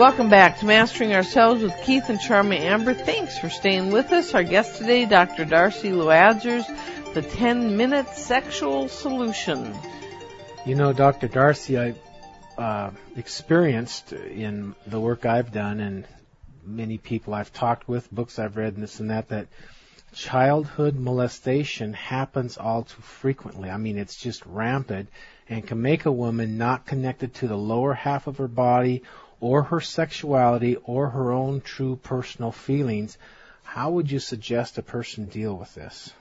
Welcome back to Mastering Ourselves with Keith and Charmy Amber. Thanks for staying with us. Our guest today, Dr. Darcy Luadzers, the 10 minute sexual solution. You know, Dr. Darcy, I uh, experienced in the work I've done and many people I've talked with, books I've read, and this and that, that childhood molestation happens all too frequently. I mean, it's just rampant and can make a woman not connected to the lower half of her body or her sexuality or her own true personal feelings, how would you suggest a person deal with this?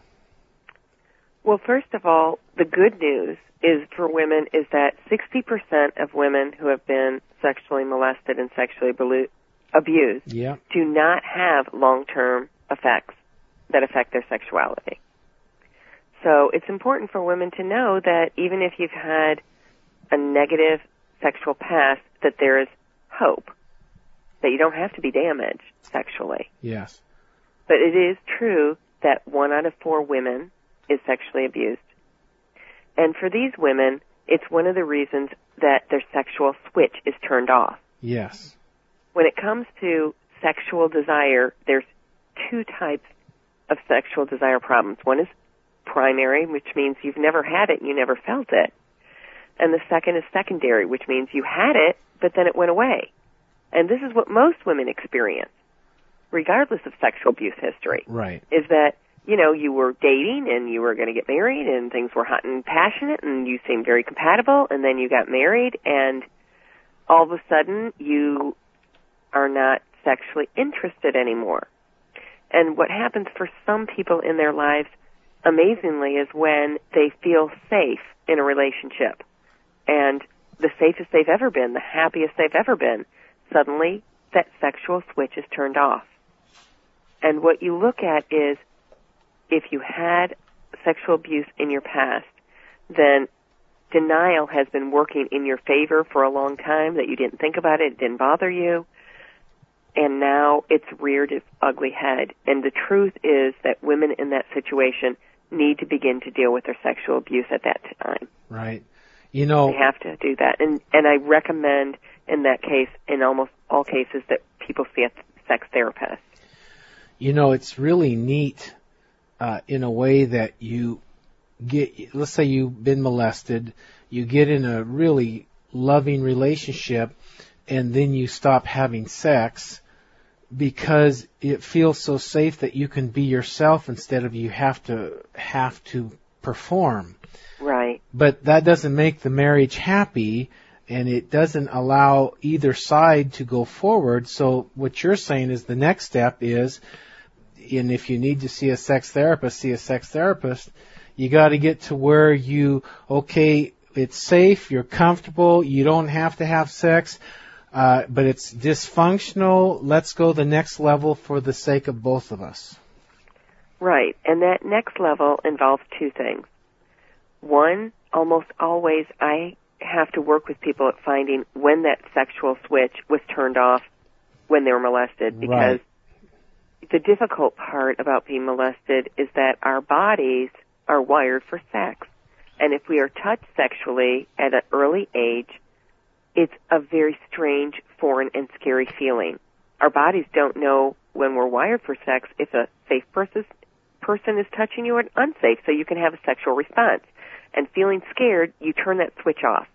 Well, first of all, the good news is for women is that 60% of women who have been sexually molested and sexually abused yeah. do not have long-term effects that affect their sexuality. So it's important for women to know that even if you've had a negative sexual past, that there is hope that you don't have to be damaged sexually. Yes. But it is true that one out of four women is sexually abused. And for these women, it's one of the reasons that their sexual switch is turned off. Yes. When it comes to sexual desire, there's two types of sexual desire problems. One is primary, which means you've never had it and you never felt it. And the second is secondary, which means you had it, but then it went away. And this is what most women experience, regardless of sexual abuse history. Right. Is that, you know, you were dating and you were going to get married and things were hot and passionate and you seemed very compatible and then you got married and all of a sudden you are not sexually interested anymore. And what happens for some people in their lives, amazingly, is when they feel safe in a relationship. And the safest they've ever been, the happiest they've ever been, suddenly that sexual switch is turned off. And what you look at is if you had sexual abuse in your past, then denial has been working in your favor for a long time that you didn't think about it, it didn't bother you, and now it's reared its ugly head. And the truth is that women in that situation need to begin to deal with their sexual abuse at that time. Right. You know, they have to do that, and and I recommend in that case, in almost all cases, that people see a sex therapist. You know, it's really neat uh, in a way that you get. Let's say you've been molested, you get in a really loving relationship, and then you stop having sex because it feels so safe that you can be yourself instead of you have to have to perform. Right. But that doesn't make the marriage happy and it doesn't allow either side to go forward. So what you're saying is the next step is, and if you need to see a sex therapist, see a sex therapist. You got to get to where you, okay, it's safe, you're comfortable, you don't have to have sex, uh, but it's dysfunctional. Let's go the next level for the sake of both of us. Right, and that next level involves two things. One, almost always I have to work with people at finding when that sexual switch was turned off when they were molested because right. the difficult part about being molested is that our bodies are wired for sex. And if we are touched sexually at an early age, it's a very strange, foreign, and scary feeling. Our bodies don't know when we're wired for sex if a safe person person is touching you or unsafe, so you can have a sexual response and feeling scared, you turn that switch off.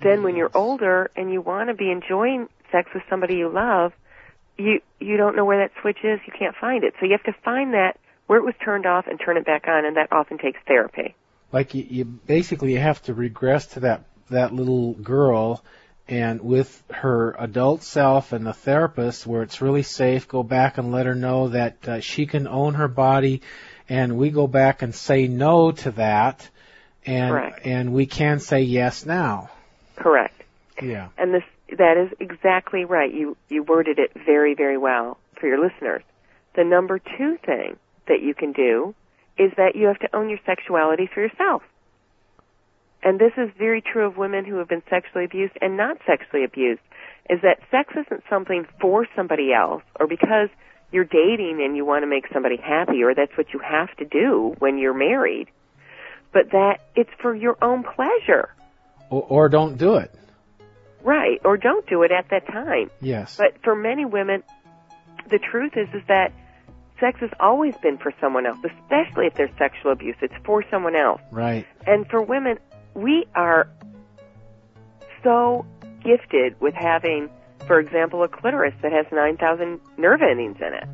Then when you're older and you want to be enjoying sex with somebody you love, you you don't know where that switch is, you can't find it. So you have to find that where it was turned off and turn it back on and that often takes therapy. Like you, you basically have to regress to that that little girl and with her adult self and the therapist where it's really safe go back and let her know that uh, she can own her body and we go back and say no to that, and Correct. and we can say yes now. Correct. Yeah. And this that is exactly right. You you worded it very very well for your listeners. The number two thing that you can do is that you have to own your sexuality for yourself. And this is very true of women who have been sexually abused and not sexually abused. Is that sex isn't something for somebody else or because you're dating and you want to make somebody happy or that's what you have to do when you're married, but that it's for your own pleasure. Or, or don't do it. Right, or don't do it at that time. Yes. But for many women, the truth is is that sex has always been for someone else, especially if there's sexual abuse. It's for someone else. right. And for women, we are so gifted with having, for example, a clitoris that has 9,000 nerve endings in it.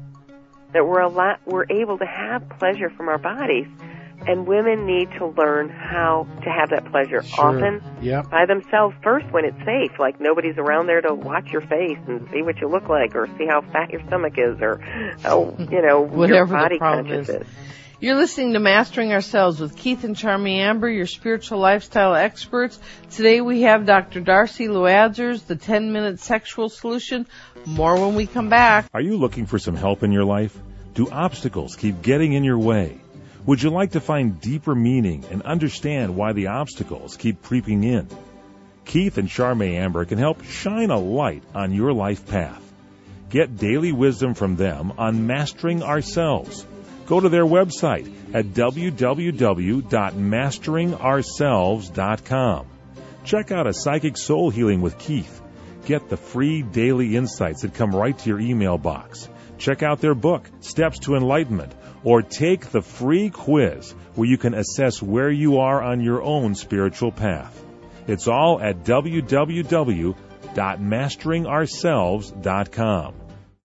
That we're a lot, we're able to have pleasure from our bodies. And women need to learn how to have that pleasure Sure. often Yep. by themselves first when it's safe. Like nobody's around there to watch your face and see what you look like or see how fat your stomach is or how, you know, Whatever your the body problem conscious is. is. You're listening to Mastering Ourselves with Keith and Charmy Amber, your spiritual lifestyle experts. Today we have Dr. Darcy Luadzers, the 10 minute sexual solution. More when we come back. Are you looking for some help in your life? Do obstacles keep getting in your way? Would you like to find deeper meaning and understand why the obstacles keep creeping in? Keith and Charme Amber can help shine a light on your life path. Get daily wisdom from them on mastering ourselves. Go to their website at www.masteringourselves.com. Check out a psychic soul healing with Keith. Get the free daily insights that come right to your email box. Check out their book, Steps to Enlightenment, or take the free quiz where you can assess where you are on your own spiritual path. It's all at www.masteringourselves.com.